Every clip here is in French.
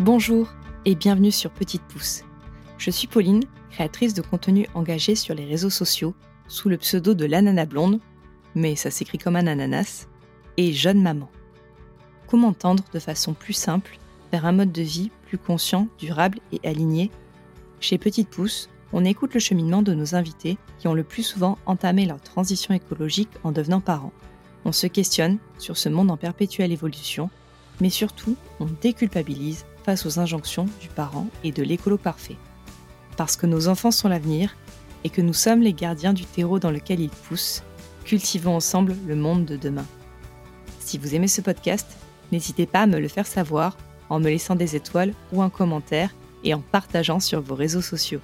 Bonjour et bienvenue sur Petite Pouce. Je suis Pauline, créatrice de contenu engagé sur les réseaux sociaux sous le pseudo de l'anana blonde, mais ça s'écrit comme un ananas, et jeune maman. Comment tendre de façon plus simple vers un mode de vie plus conscient, durable et aligné? Chez Petite Pouce, on écoute le cheminement de nos invités qui ont le plus souvent entamé leur transition écologique en devenant parents. On se questionne sur ce monde en perpétuelle évolution, mais surtout, on déculpabilise face aux injonctions du parent et de l'écolo parfait. Parce que nos enfants sont l'avenir et que nous sommes les gardiens du terreau dans lequel ils poussent, cultivons ensemble le monde de demain. Si vous aimez ce podcast, n'hésitez pas à me le faire savoir en me laissant des étoiles ou un commentaire et en partageant sur vos réseaux sociaux.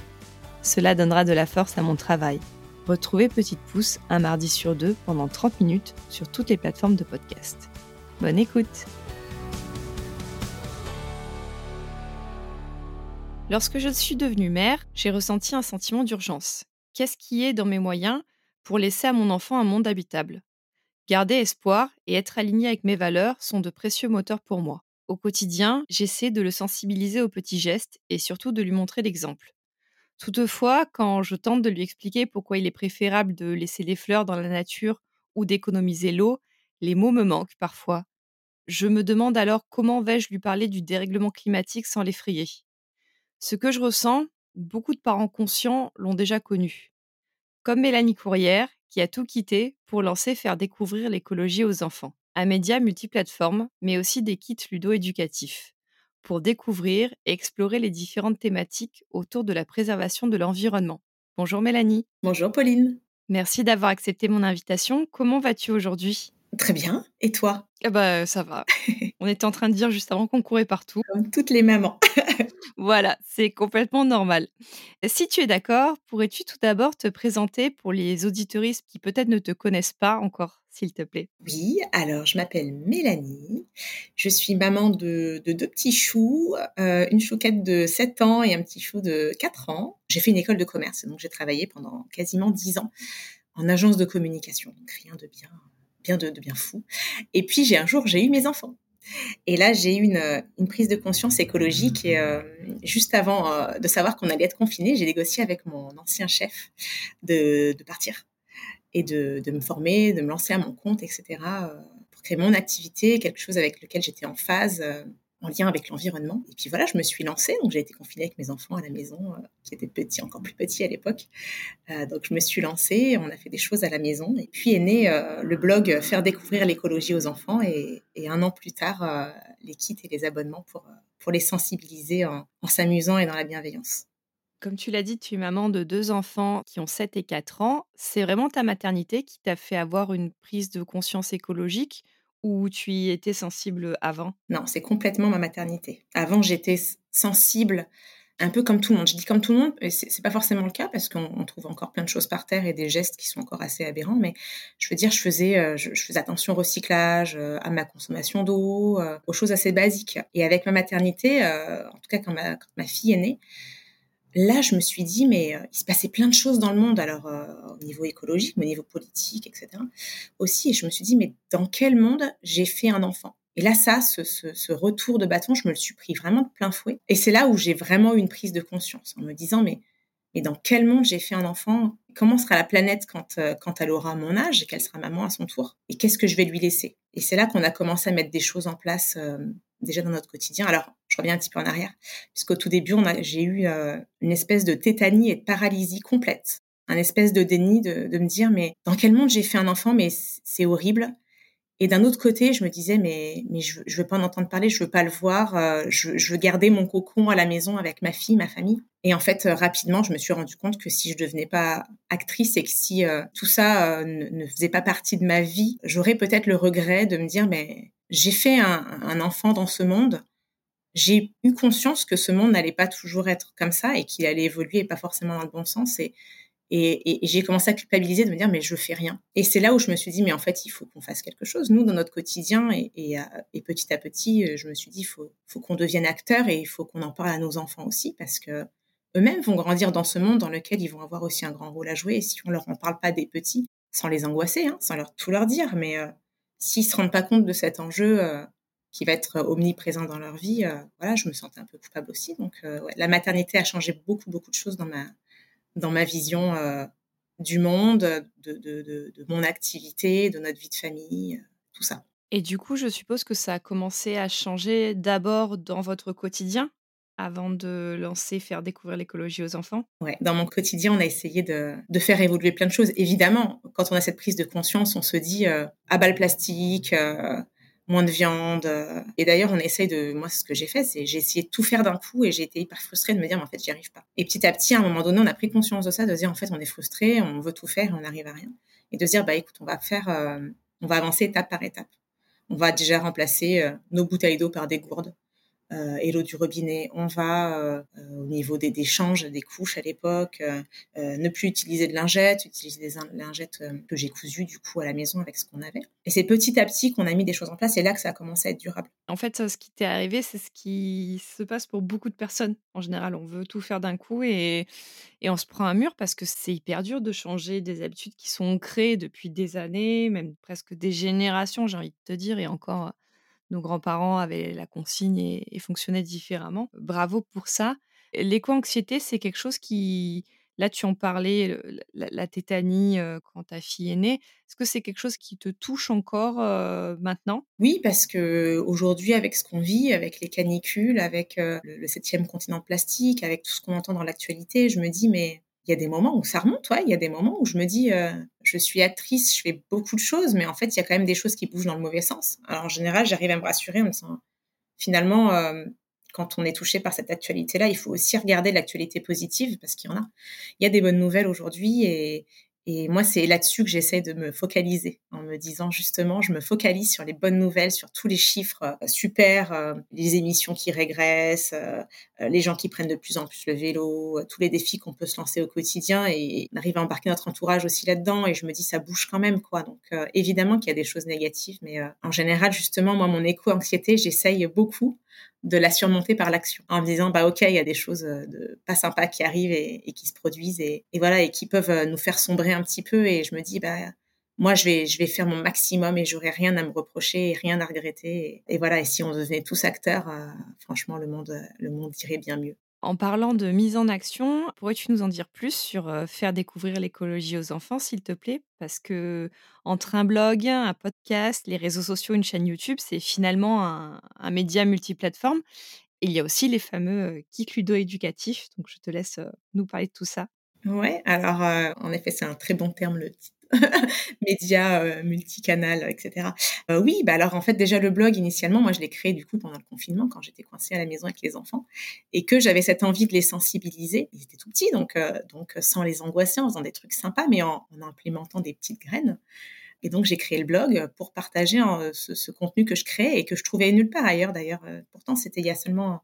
Cela donnera de la force à mon travail. Retrouvez Petite Pouce un mardi sur deux pendant 30 minutes sur toutes les plateformes de podcast. Bonne écoute Lorsque je suis devenue mère, j'ai ressenti un sentiment d'urgence. Qu'est-ce qui est dans mes moyens pour laisser à mon enfant un monde habitable? Garder espoir et être aligné avec mes valeurs sont de précieux moteurs pour moi. Au quotidien, j'essaie de le sensibiliser aux petits gestes et surtout de lui montrer l'exemple. Toutefois, quand je tente de lui expliquer pourquoi il est préférable de laisser les fleurs dans la nature ou d'économiser l'eau, les mots me manquent parfois. Je me demande alors comment vais-je lui parler du dérèglement climatique sans l'effrayer? Ce que je ressens, beaucoup de parents conscients l'ont déjà connu. Comme Mélanie Courrière, qui a tout quitté pour lancer faire découvrir l'écologie aux enfants. Un média multiplateforme, mais aussi des kits ludo-éducatifs, pour découvrir et explorer les différentes thématiques autour de la préservation de l'environnement. Bonjour Mélanie. Bonjour Pauline. Merci d'avoir accepté mon invitation. Comment vas-tu aujourd'hui? Très bien. Et toi? Ah bah, Ça va. On était en train de dire juste avant qu'on courait partout. Comme toutes les mamans. voilà, c'est complètement normal. Si tu es d'accord, pourrais-tu tout d'abord te présenter pour les auditoristes qui peut-être ne te connaissent pas encore, s'il te plaît? Oui, alors je m'appelle Mélanie. Je suis maman de, deux petits choux, euh, une chouquette de 7 ans et un petit chou de 4 ans. J'ai fait une école de commerce, donc j'ai travaillé pendant quasiment 10 ans en agence de communication. Donc rien de bien bien de, bien fou. Et puis j'ai un jour j'ai eu mes enfants. Et là, j'ai eu une, prise de conscience écologique. Et euh, juste avant euh, de savoir qu'on allait être confiné, j'ai négocié avec mon ancien chef de, de partir et de, de, me former, de me lancer à mon compte, etc. Euh, pour créer mon activité, quelque chose avec lequel j'étais en phase en lien avec l'environnement. Et puis voilà, je me suis lancée. Donc j'ai été confinée avec mes enfants à la maison, euh, qui étaient petits, encore plus petits à l'époque. Euh, donc je me suis lancée, on a fait des choses à la maison. Et puis est né euh, le blog Faire découvrir l'écologie aux enfants. Et, un an plus tard, les kits et les abonnements pour, pour les sensibiliser en, en s'amusant et dans la bienveillance. Comme tu l'as dit, tu es maman de deux enfants qui ont 7 et 4 ans. C'est vraiment ta maternité qui t'a fait avoir une prise de conscience écologique ou tu y étais sensible avant? Non, c'est complètement ma maternité. Avant, j'étais sensible un peu comme tout le monde. Je dis comme tout le monde, et c'est pas forcément le cas parce qu'on trouve encore plein de choses par terre et des gestes qui sont encore assez aberrants. Mais je veux dire, je faisais, euh, je, faisais attention au recyclage, euh, à ma consommation d'eau, euh, aux choses assez basiques. Et avec ma maternité, en tout cas quand ma, quand ma fille est née, là, je me suis dit, mais euh, il se passait plein de choses dans le monde, alors euh, au niveau écologique, au niveau politique, etc. Aussi, et je me suis dit, mais dans quel monde j'ai fait un enfant? Et là, ça, ce, retour de bâton, je me le suis pris vraiment de plein fouet. Et c'est là où j'ai vraiment eu une prise de conscience, en me disant, mais, mais dans quel monde j'ai fait un enfant? Comment sera la planète quand, euh, quand elle aura mon âge et qu'elle sera maman à son tour? Et qu'est-ce que je vais lui laisser? Et c'est là qu'on a commencé à mettre des choses en place déjà dans notre quotidien. Alors, je reviens un petit peu en arrière, puisqu'au tout début, j'ai eu euh, une espèce de tétanie et de paralysie complète, un espèce de déni de, me dire, mais dans quel monde j'ai fait un enfant, mais c'est horrible. Et d'un autre côté, je me disais, mais, mais je, je veux pas en entendre parler, je veux pas le voir, euh, je, veux garder mon cocon à la maison avec ma fille, ma famille. Et en fait, euh, rapidement, je me suis rendu compte que si je devenais pas actrice et que si tout ça ne, faisait pas partie de ma vie, j'aurais peut-être le regret de me dire, mais j'ai fait un, enfant dans ce monde. J'ai eu conscience que ce monde n'allait pas toujours être comme ça et qu'il allait évoluer et pas forcément dans le bon sens. Et, j'ai commencé à culpabiliser de me dire mais je fais rien. Et c'est là où je me suis dit mais en fait il faut qu'on fasse quelque chose. Nous dans notre quotidien et, et petit à petit je me suis dit il faut, faut qu'on devienne acteur et il faut qu'on en parle à nos enfants aussi parce que eux-mêmes vont grandir dans ce monde dans lequel ils vont avoir aussi un grand rôle à jouer. Et si on leur en parle pas des petits, sans les angoisser, hein, sans leur tout leur dire, mais euh, s'ils se rendent pas compte de cet enjeu euh, qui va être omniprésent dans leur vie, voilà, je me sentais un peu coupable aussi. Donc, la maternité a changé beaucoup, beaucoup de choses dans ma, dans ma vision du monde, de, de, de, de, mon activité, de notre vie de famille, tout ça. Et du coup, je suppose que ça a commencé à changer d'abord dans votre quotidien avant de lancer faire découvrir l'écologie aux enfants? Ouais, dans mon quotidien, on a essayé de, de, faire évoluer plein de choses. Évidemment, quand on a cette prise de conscience, on se dit euh, à bas le plastique, euh, moins de viande. Euh. Et d'ailleurs, on essaye de. Moi, ce que j'ai fait, c'est j'ai essayé de tout faire d'un coup et j'ai été hyper frustrée de me dire, mais en fait, j'y arrive pas. Et petit à petit, à un moment donné, on a pris conscience de ça, de dire, en fait, on est frustré, on veut tout faire et on n'arrive à rien. Et de dire, bah écoute, on va faire, euh, on va avancer étape par étape. On va déjà remplacer euh, nos bouteilles d'eau par des gourdes euh, et l'eau du robinet. On va, euh, euh, au niveau des, changes, des couches à l'époque, ne plus utiliser de lingettes, utiliser des lingettes que j'ai cousues du coup à la maison avec ce qu'on avait. Et c'est petit à petit qu'on a mis des choses en place et là que ça a commencé à être durable. En fait, ce qui t'est arrivé, c'est ce qui se passe pour beaucoup de personnes. En général, on veut tout faire d'un coup et, et on se prend un mur parce que c'est hyper dur de changer des habitudes qui sont créées depuis des années, même presque des générations, j'ai envie de te dire, et encore nos grands-parents avaient la consigne et, fonctionnaient différemment. Bravo pour ça. L'éco-anxiété, c'est quelque chose qui, là, tu en parlais, la, tétanie quand ta fille est née. Est-ce que c'est quelque chose qui te touche encore maintenant? Oui, parce que aujourd'hui, avec ce qu'on vit, avec les canicules, avec le septième continent plastique, avec tout ce qu'on entend dans l'actualité, je me dis, mais il y a des moments où ça remonte. Il y a des moments où je me dis, je suis actrice, je fais beaucoup de choses, mais en fait, il y a quand même des choses qui bougent dans le mauvais sens. Alors, en général, j'arrive à me rassurer en me disant, finalement, euh, quand on est touché par cette actualité-là, il faut aussi regarder l'actualité positive parce qu'il y en a. Il y a des bonnes nouvelles aujourd'hui et, et moi, c'est là-dessus que j'essaie de me focaliser, en me disant justement, je me focalise sur les bonnes nouvelles, sur tous les chiffres euh, super, euh, les émissions qui régressent, euh, les gens qui prennent de plus en plus le vélo, tous les défis qu'on peut se lancer au quotidien et on à embarquer notre entourage aussi là-dedans. Et je me dis, ça bouge quand même, quoi. Donc, évidemment qu'il y a des choses négatives, mais en général, justement, moi, mon éco-anxiété, j'essaye beaucoup de la surmonter par l'action en me disant bah ok il y a des choses euh, de pas sympas qui arrivent et, qui se produisent et, voilà et qui peuvent euh, nous faire sombrer un petit peu. Et je me dis bah moi je vais je vais faire mon maximum et j'aurai rien à me reprocher et rien à regretter. Et, voilà et si on devenait tous acteurs euh, franchement le monde le monde irait bien mieux en parlant de mise en action, pourrais-tu nous en dire plus sur faire découvrir l'écologie aux enfants, s'il te plaît? Parce que entre un blog, un podcast, les réseaux sociaux, une chaîne YouTube, c'est finalement un, média multiplateforme. il y a aussi les fameux kits ludo-éducatifs. Donc, je te laisse nous parler de tout ça. Ouais, alors en effet, c'est un très bon terme le médias euh, multicanal, etc. Euh, oui, bah alors en fait déjà le blog initialement, moi je l'ai créé du coup pendant le confinement quand j'étais coincée à la maison avec les enfants et que j'avais cette envie de les sensibiliser. Ils étaient tout petits donc euh, donc sans les angoisser, en faisant des trucs sympas, mais en, implémentant des petites graines. Et donc j'ai créé le blog pour partager ce, ce, contenu que je crée et que je trouvais nulle part ailleurs d'ailleurs. pourtant c'était il y a seulement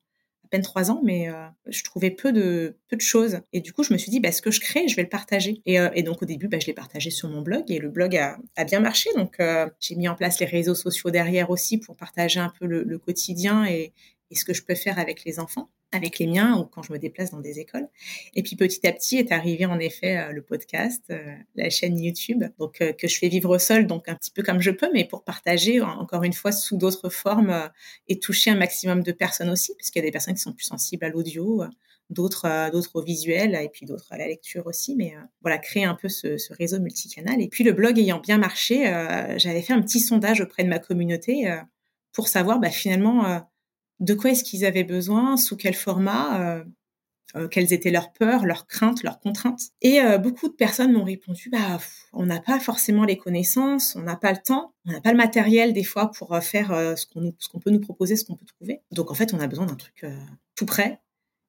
peine trois ans, mais euh, je trouvais peu de, peu de choses. Et du coup, je me suis dit, bah, ce que je crée, je vais le partager. Et, euh, donc, au début, bah, je l'ai partagé sur mon blog et le blog a, bien marché. Donc, euh, j'ai mis en place les réseaux sociaux derrière aussi pour partager un peu le, quotidien et ce que je peux faire avec les enfants avec les miens ou quand je me déplace dans des écoles. Et puis petit à petit est arrivé en effet euh, le podcast, euh, la chaîne YouTube, donc euh, que je fais vivre seul, donc un petit peu comme je peux, mais pour partager encore une fois sous d'autres formes et toucher un maximum de personnes aussi, parce qu'il y a des personnes qui sont plus sensibles à l'audio, d'autres d'autres au visuel et puis d'autres à la lecture aussi. Mais voilà, créer un peu ce, ce, réseau multicanal. Et puis le blog ayant bien marché, j'avais fait un petit sondage auprès de ma communauté pour savoir bah, finalement de quoi est-ce qu'ils avaient besoin, sous quel format, euh, euh, quelles étaient leurs peurs, leurs craintes, leurs contraintes. Et euh, beaucoup de personnes m'ont répondu, bah, on n'a pas forcément les connaissances, on n'a pas le temps, on n'a pas le matériel des fois pour faire ce qu'on peut nous proposer, ce qu'on peut trouver. Donc en fait, on a besoin d'un truc tout prêt,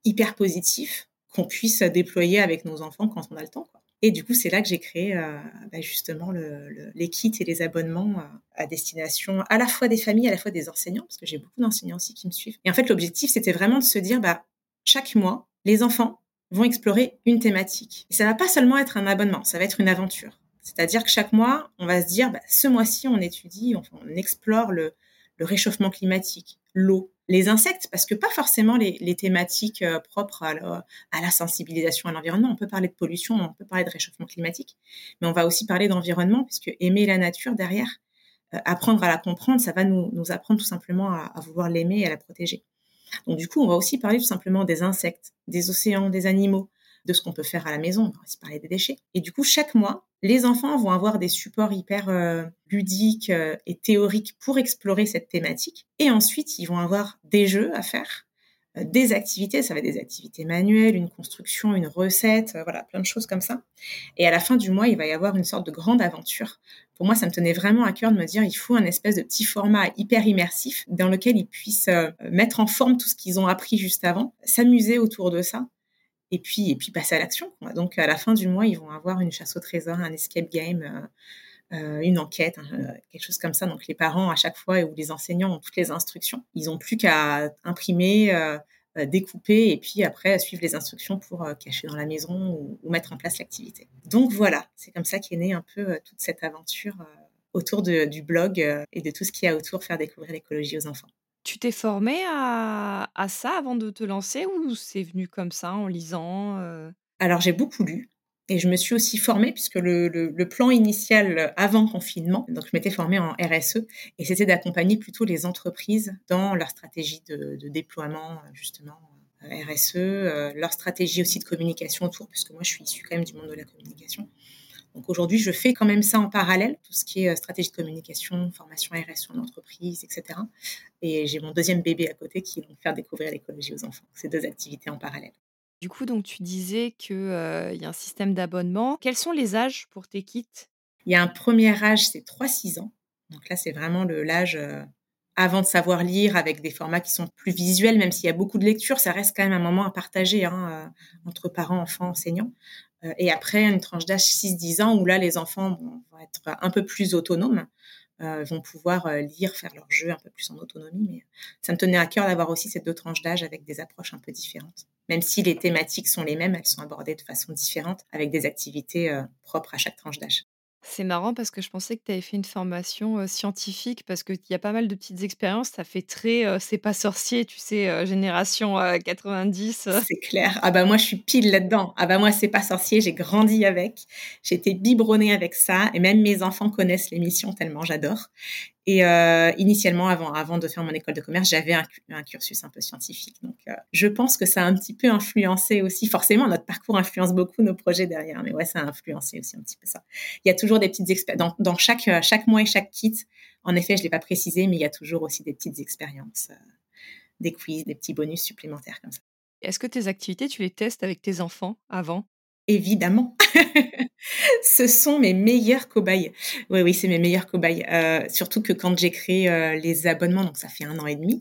hyper positif, qu'on puisse déployer avec nos enfants quand on a le temps. Et du coup, c'est là que j'ai créé euh, bah, justement les kits et les abonnements euh, à destination à la fois des familles, à la fois des enseignants, parce que j'ai beaucoup d'enseignants aussi qui me suivent. Et en fait, l'objectif, c'était vraiment de se dire, bah, chaque mois, les enfants vont explorer une thématique. Et ça va pas seulement être un abonnement, ça va être une aventure. C'est-à-dire que chaque mois, on va se dire, bah, ce mois-ci, on étudie, on, on explore le réchauffement climatique, l'eau, les insectes, parce que pas forcément les, thématiques euh, propres à, la sensibilisation à l'environnement. On peut parler de pollution, on peut parler de réchauffement climatique, mais on va aussi parler d'environnement, puisque aimer la nature derrière, apprendre à la comprendre, ça va nous, nous apprendre tout simplement à, à vouloir l'aimer et à la protéger. Donc du coup, on va aussi parler tout simplement des insectes, des océans, des animaux, de ce qu'on peut faire à la maison. On va aussi parler des déchets. Et du coup, chaque mois, les enfants vont avoir des supports hyper euh, ludiques euh, et théoriques pour explorer cette thématique. Et ensuite, ils vont avoir des jeux à faire, euh, des activités. Ça va être des activités manuelles, une construction, une recette, voilà, plein de choses comme ça. Et à la fin du mois, il va y avoir une sorte de grande aventure. Pour moi, ça me tenait vraiment à cœur de me dire, il faut un espèce de petit format hyper immersif dans lequel ils puissent mettre en forme tout ce qu'ils ont appris juste avant, s'amuser autour de ça et puis et puis passer à l'action. Donc à la fin du mois, ils vont avoir une chasse au trésor, un escape game, euh, euh, une enquête, euh, quelque chose comme ça. Donc les parents à chaque fois ou les enseignants ont toutes les instructions. Ils n'ont plus qu'à imprimer, découper et puis après suivre les instructions pour cacher dans la maison ou, mettre en place l'activité. Donc voilà, c'est comme ça qu'est née un peu toute cette aventure autour du blog et de tout ce qu'il y a autour, faire découvrir l'écologie aux enfants. Tu t'es formée à ça avant de te lancer ou c'est venu comme ça en lisant, Alors j'ai beaucoup lu et je me suis aussi formée puisque le plan initial, avant confinement, donc je m'étais formée en RSE et c'était d'accompagner plutôt les entreprises dans leur stratégie de de déploiement, justement, RSE, leur stratégie aussi de communication autour, puisque moi je suis issue quand même du monde de la communication. Donc aujourd'hui, je fais quand même ça en parallèle, tout ce qui est euh, stratégie de communication, formation RS en entreprise, etc. Et j'ai mon deuxième bébé à côté qui va me faire découvrir l'écologie aux enfants. Ces deux activités en parallèle. Du coup, donc tu disais qu'il euh, y a un système d'abonnement. Quels sont les âges pour tes kits? Il y a un premier âge, c'est 3-6 ans. Donc là, c'est vraiment l'âge euh, avant de savoir lire avec des formats qui sont plus visuels, même s'il y a beaucoup de lecture, ça reste quand même un moment à partager hein, entre parents, enfants, enseignants. Euh, et après, une tranche d'âge 6-10 ans où là, les enfants vont être un peu plus autonomes, euh, vont pouvoir euh, lire, faire leur jeu un peu plus en autonomie. Mais ça me tenait à cœur d'avoir aussi ces deux tranches d'âge avec des approches un peu différentes. Même si les thématiques sont les mêmes, elles sont abordées de façon différente avec des activités propres à chaque tranche d'âge. C'est marrant parce que je pensais que tu avais fait une formation, scientifique parce qu'il y a pas mal de petites expériences. Ça fait très, c'est pas sorcier, tu sais, génération, 90. C'est clair. Ah bah, moi, je suis pile là-dedans. Ah bah, moi, c'est pas sorcier, j'ai grandi avec. J'ai été biberonnée avec ça et même mes enfants connaissent l'émission tellement j'adore et euh, initialement, avant, avant de faire mon école de commerce, j'avais un, cursus un peu scientifique. Donc, euh, je pense que ça a un petit peu influencé aussi. Forcément, notre parcours influence beaucoup nos projets derrière, mais ouais, ça a influencé aussi un petit peu ça. Il y a toujours des petites expériences dans, chaque euh, chaque mois et chaque kit. En effet, je l'ai pas précisé, mais il y a toujours aussi des petites expériences, euh, des quiz, des petits bonus supplémentaires comme ça. Est-ce que tes activités, tu les testes avec tes enfants avant? Évidemment. Ce sont mes meilleurs cobayes. Oui, oui, c'est mes meilleurs cobayes. Euh, surtout que quand j'ai créé euh, les abonnements, donc ça fait un an et demi,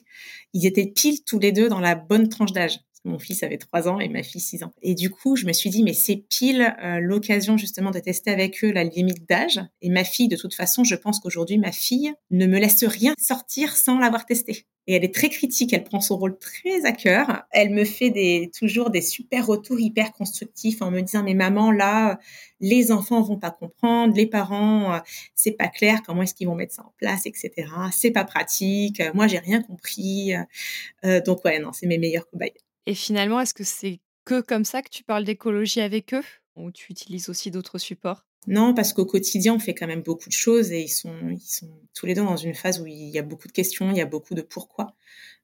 ils étaient pile tous les deux dans la bonne tranche d'âge. Mon fils avait trois ans et ma fille six ans. Et du coup, je me suis dit, mais c'est pile euh, l'occasion justement de tester avec eux la limite d'âge. Et ma fille, de toute façon, je pense qu'aujourd'hui, ma fille ne me laisse rien sortir sans l'avoir testé et elle est très critique, elle prend son rôle très à cœur. Elle me fait des, toujours des super retours hyper constructifs en me disant mais maman là les enfants vont pas comprendre, les parents euh, c'est pas clair comment est-ce qu'ils vont mettre ça en place etc. C'est pas pratique, moi j'ai rien compris. Euh, donc ouais non c'est mes meilleurs cobayes. Et finalement est-ce que c'est que comme ça que tu parles d'écologie avec eux? Ou tu utilises aussi d'autres supports? Non, parce qu'au quotidien, on fait quand même beaucoup de choses et ils sont, ils sont tous les deux dans une phase où il y a beaucoup de questions, il y a beaucoup de pourquoi.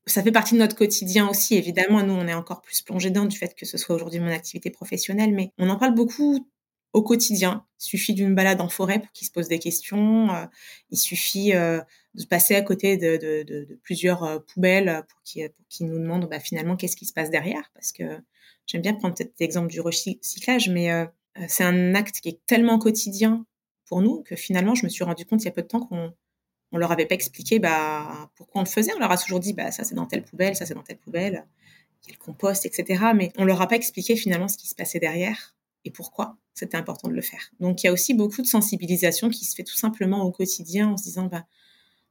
Ça fait partie de notre quotidien aussi, évidemment. Nous, on est encore plus plongé dans du fait que ce soit aujourd'hui mon activité professionnelle, mais on en parle beaucoup au quotidien. Il suffit d'une balade en forêt pour qu'ils se posent des questions. Euh, il suffit euh, de passer à côté de, plusieurs euh, poubelles pour qu'ils qu nous demandent bah, finalement qu'est-ce qui se passe derrière? Parce que j'aime bien prendre cet exemple du recyclage, mais c'est un acte qui est tellement quotidien pour nous que finalement, je me suis rendu compte il y a peu de temps qu'on on leur avait pas expliqué bah, pourquoi on le faisait. On leur a toujours dit bah, ça c'est dans telle poubelle, ça c'est dans telle poubelle, il y a le compost, etc. Mais on leur a pas expliqué finalement ce qui se passait derrière et pourquoi c'était important de le faire. Donc il y a aussi beaucoup de sensibilisation qui se fait tout simplement au quotidien en se disant bah,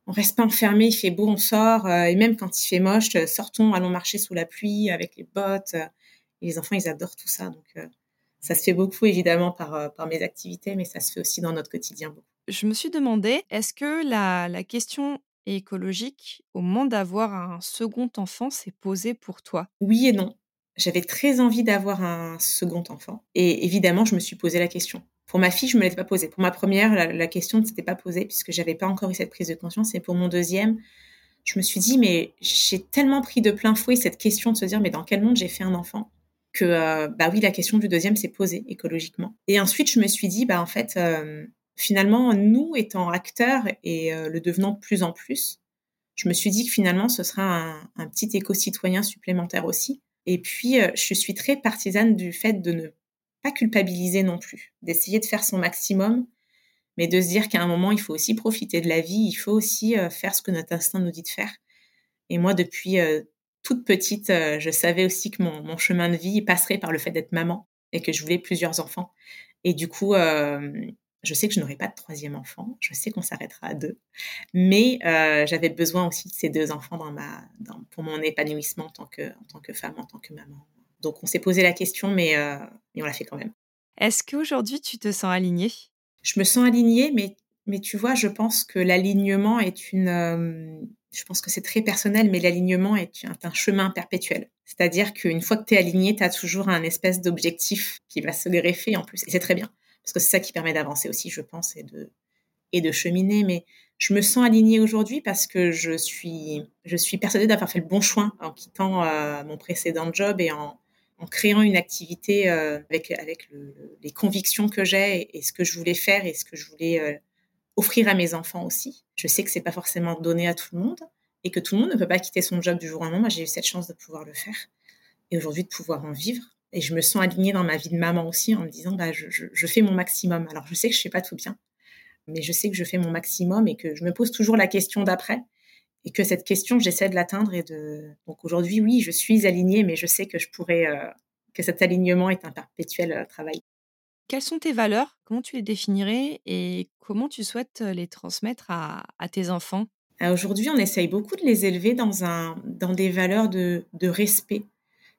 on reste pas enfermé, il fait beau, on sort, euh, et même quand il fait moche, sortons, allons marcher sous la pluie avec les bottes. et les enfants, ils adorent tout ça. Donc, euh, ça se fait beaucoup évidemment par, euh, par mes activités, mais ça se fait aussi dans notre quotidien beaucoup. Je me suis demandé, est-ce que la, la question écologique au moment d'avoir un second enfant s'est posée pour toi? Oui et non. J'avais très envie d'avoir un second enfant. Et évidemment, je me suis posé la question. Pour ma fille, je me l'étais pas posée. Pour ma première, la, question ne s'était pas posée puisque j'avais pas encore eu cette prise de conscience. Et pour mon deuxième, je me suis dit, mais j'ai tellement pris de plein fouet cette question de se dire, mais dans quel monde j'ai fait un enfant que, euh, bah oui, la question du deuxième s'est posée écologiquement. Et ensuite, je me suis dit, bah en fait, euh, finalement, nous étant acteurs et euh, le devenant de plus en plus, je me suis dit que finalement, ce sera un, un petit éco-citoyen supplémentaire aussi. Et puis, je suis très partisane du fait de ne pas culpabiliser non plus, d'essayer de faire son maximum, mais de se dire qu'à un moment, il faut aussi profiter de la vie, il faut aussi euh, faire ce que notre instinct nous dit de faire. Et moi, depuis euh, toute petite, euh, je savais aussi que mon, mon, chemin de vie passerait par le fait d'être maman et que je voulais plusieurs enfants. Et du coup, je sais que je n'aurai pas de troisième enfant, je sais qu'on s'arrêtera à deux, mais j'avais besoin aussi de ces deux enfants dans ma, dans, pour mon épanouissement en tant, que, en tant que femme, en tant que maman. Donc on s'est posé la question, mais, euh, mais on l'a fait quand même. Est-ce qu'aujourd'hui tu te sens alignée? Je me sens alignée, mais, mais tu vois, je pense que l'alignement est une... Euh, je pense que c'est très personnel, mais l'alignement est un, chemin perpétuel. C'est-à-dire qu'une fois que tu es aligné, tu as toujours un espèce d'objectif qui va se greffer en plus. Et c'est très bien, parce que c'est ça qui permet d'avancer aussi, je pense, et de, et de cheminer. Mais je me sens alignée aujourd'hui parce que je suis, je suis persuadée d'avoir fait le bon choix en quittant euh, mon précédent job et en, en créant une activité euh, avec, avec les convictions que j'ai et, ce que je voulais faire et ce que je voulais euh, offrir à mes enfants aussi. Je sais que c'est pas forcément donné à tout le monde et que tout le monde ne peut pas quitter son job du jour au lendemain. Moi, j'ai eu cette chance de pouvoir le faire et aujourd'hui de pouvoir en vivre. Et je me sens alignée dans ma vie de maman aussi en me disant, bah, je, je, je fais mon maximum. Alors, je sais que je fais pas tout bien, mais je sais que je fais mon maximum et que je me pose toujours la question d'après et que cette question, j'essaie de l'atteindre et de. Donc aujourd'hui, oui, je suis alignée, mais je sais que je pourrais, euh, que cet alignement est un perpétuel euh, travail. Quelles sont tes valeurs? Comment tu les définirais et comment tu souhaites euh, les transmettre à, tes enfants? Aujourd'hui, on essaye beaucoup de les élever dans, un, dans des valeurs de, de respect,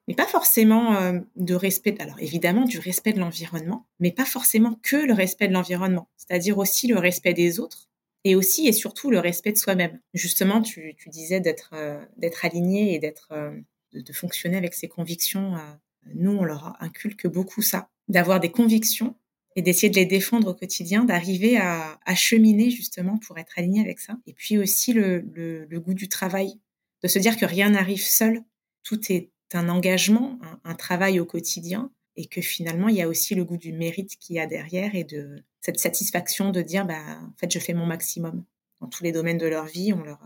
mais pas forcément de respect. Alors évidemment du respect de l'environnement, mais pas forcément que le respect de l'environnement, c'est-à-dire aussi le respect des autres et aussi et surtout le respect de soi-même. Justement, tu, tu disais d'être euh, aligné et d'être euh, de, fonctionner avec ses convictions. Euh, nous, on leur inculque beaucoup ça, d'avoir des convictions et d'essayer de les défendre au quotidien, d'arriver à, cheminer justement pour être aligné avec ça. Et puis aussi le, le goût du travail, de se dire que rien n'arrive seul, tout est un engagement, un, un travail au quotidien et que finalement il y a aussi le goût du mérite qu'il y a derrière et de cette satisfaction de dire bah en fait je fais mon maximum dans tous les domaines de leur vie on leur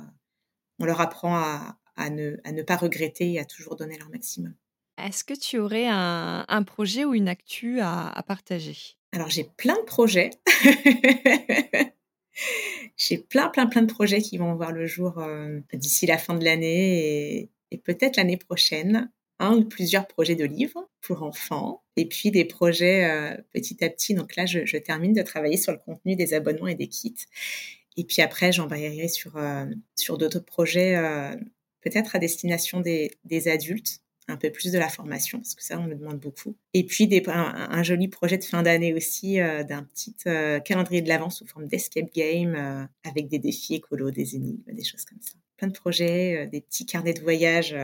on leur apprend à, à ne, à ne pas regretter et à toujours donner leur maximum. Est-ce que tu aurais un, un, projet ou une actu à, à partager? Alors j'ai plein de projets. j'ai plein plein plein de projets qui vont voir le jour euh, d'ici la fin de l'année et, et peut-être l'année prochaine un ou plusieurs projets de livres pour enfants et puis des projets euh, petit à petit. Donc là, je, termine de travailler sur le contenu des abonnements et des kits. Et puis après, j'embrayerai sur, euh, sur d'autres projets, euh, peut-être à destination des, adultes, un peu plus de la formation, parce que ça, on me demande beaucoup. Et puis un, un joli projet de fin d'année aussi, d'un petit calendrier de l'avance sous forme d'escape game, avec des défis écolos, des énigmes, des choses comme ça. De projets, des petits carnets de voyage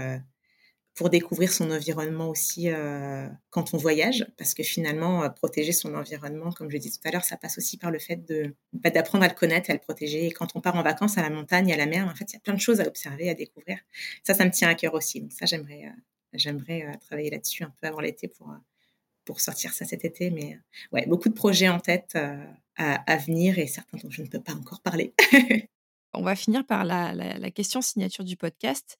pour découvrir son environnement aussi euh, quand on voyage, parce que finalement, euh, protéger son environnement, comme je l'ai dit tout à l'heure, ça passe aussi par le fait de bah, d'apprendre à le connaître, à le protéger. Et quand on part en vacances à la montagne, à la mer, en fait, il y a plein de choses à observer, à découvrir. Ça, ça me tient à cœur aussi. Donc ça, j'aimerais euh, j'aimerais euh, travailler là-dessus un peu avant l'été pour euh, pour sortir ça cet été. Mais ouais, beaucoup de projets en tête à, venir et certains dont je ne peux pas encore parler. On va finir par la, la, question signature du podcast.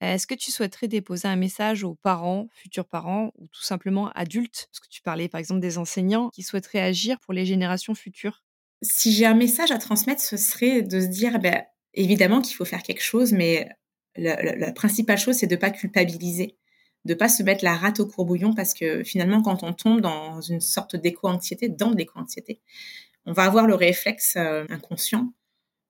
Est-ce que tu souhaiterais déposer un message aux parents, futurs parents ou tout simplement adultes? Parce que tu parlais par exemple des enseignants qui souhaiteraient agir pour les générations futures. Si j'ai un message à transmettre, ce serait de se dire, ben, évidemment qu'il faut faire quelque chose, mais la principale chose, c'est de ne pas culpabiliser, de ne pas se mettre la rate au courbouillon, parce que finalement, quand on tombe dans une sorte d'éco-anxiété, dans de l'éco-anxiété, on va avoir le réflexe euh, inconscient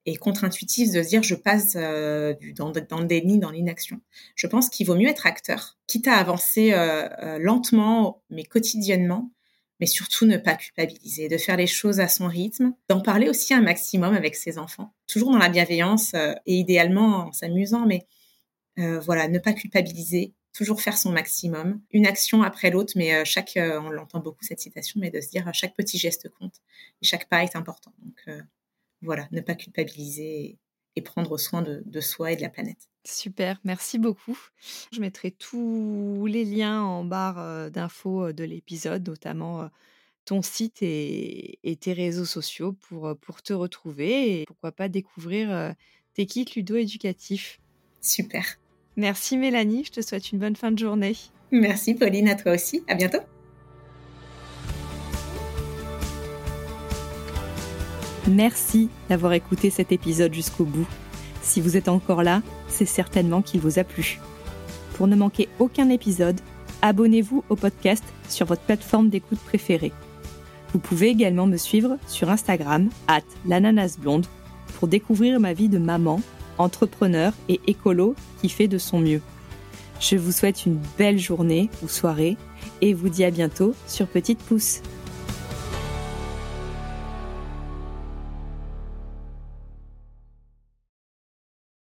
et contre-intuitif de se dire je passe euh, dans, dans le déni, dans l'inaction. Je pense qu'il vaut mieux être acteur, quitte à avancer euh, euh, lentement, mais quotidiennement, mais surtout ne pas culpabiliser, de faire les choses à son rythme, d'en parler aussi un maximum avec ses enfants, toujours dans la bienveillance et idéalement en s'amusant, mais voilà, ne pas culpabiliser, toujours faire son maximum, une action après l'autre, mais chaque, on l'entend beaucoup cette citation, mais de se dire chaque petit geste compte et chaque pas est important. Donc voilà, ne pas culpabiliser et, prendre soin de, soi et de la planète. Super, merci beaucoup. Je mettrai tous les liens en barre d'infos de l'épisode, notamment ton site et, tes réseaux sociaux pour, pour te retrouver et pourquoi pas découvrir tes kits ludo-éducatifs. Super. Merci Mélanie, je te souhaite une bonne fin de journée. Merci Pauline, à toi aussi. À bientôt. Merci d'avoir écouté cet épisode jusqu'au bout. Si vous êtes encore là, c'est certainement qu'il vous a plu. Pour ne manquer aucun épisode, abonnez-vous au podcast sur votre plateforme d'écoute préférée. Vous pouvez également me suivre sur Instagram, at l'ananasblonde, pour découvrir ma vie de maman, entrepreneur et écolo qui fait de son mieux. Je vous souhaite une belle journée ou soirée et vous dis à bientôt sur Petite Pouce.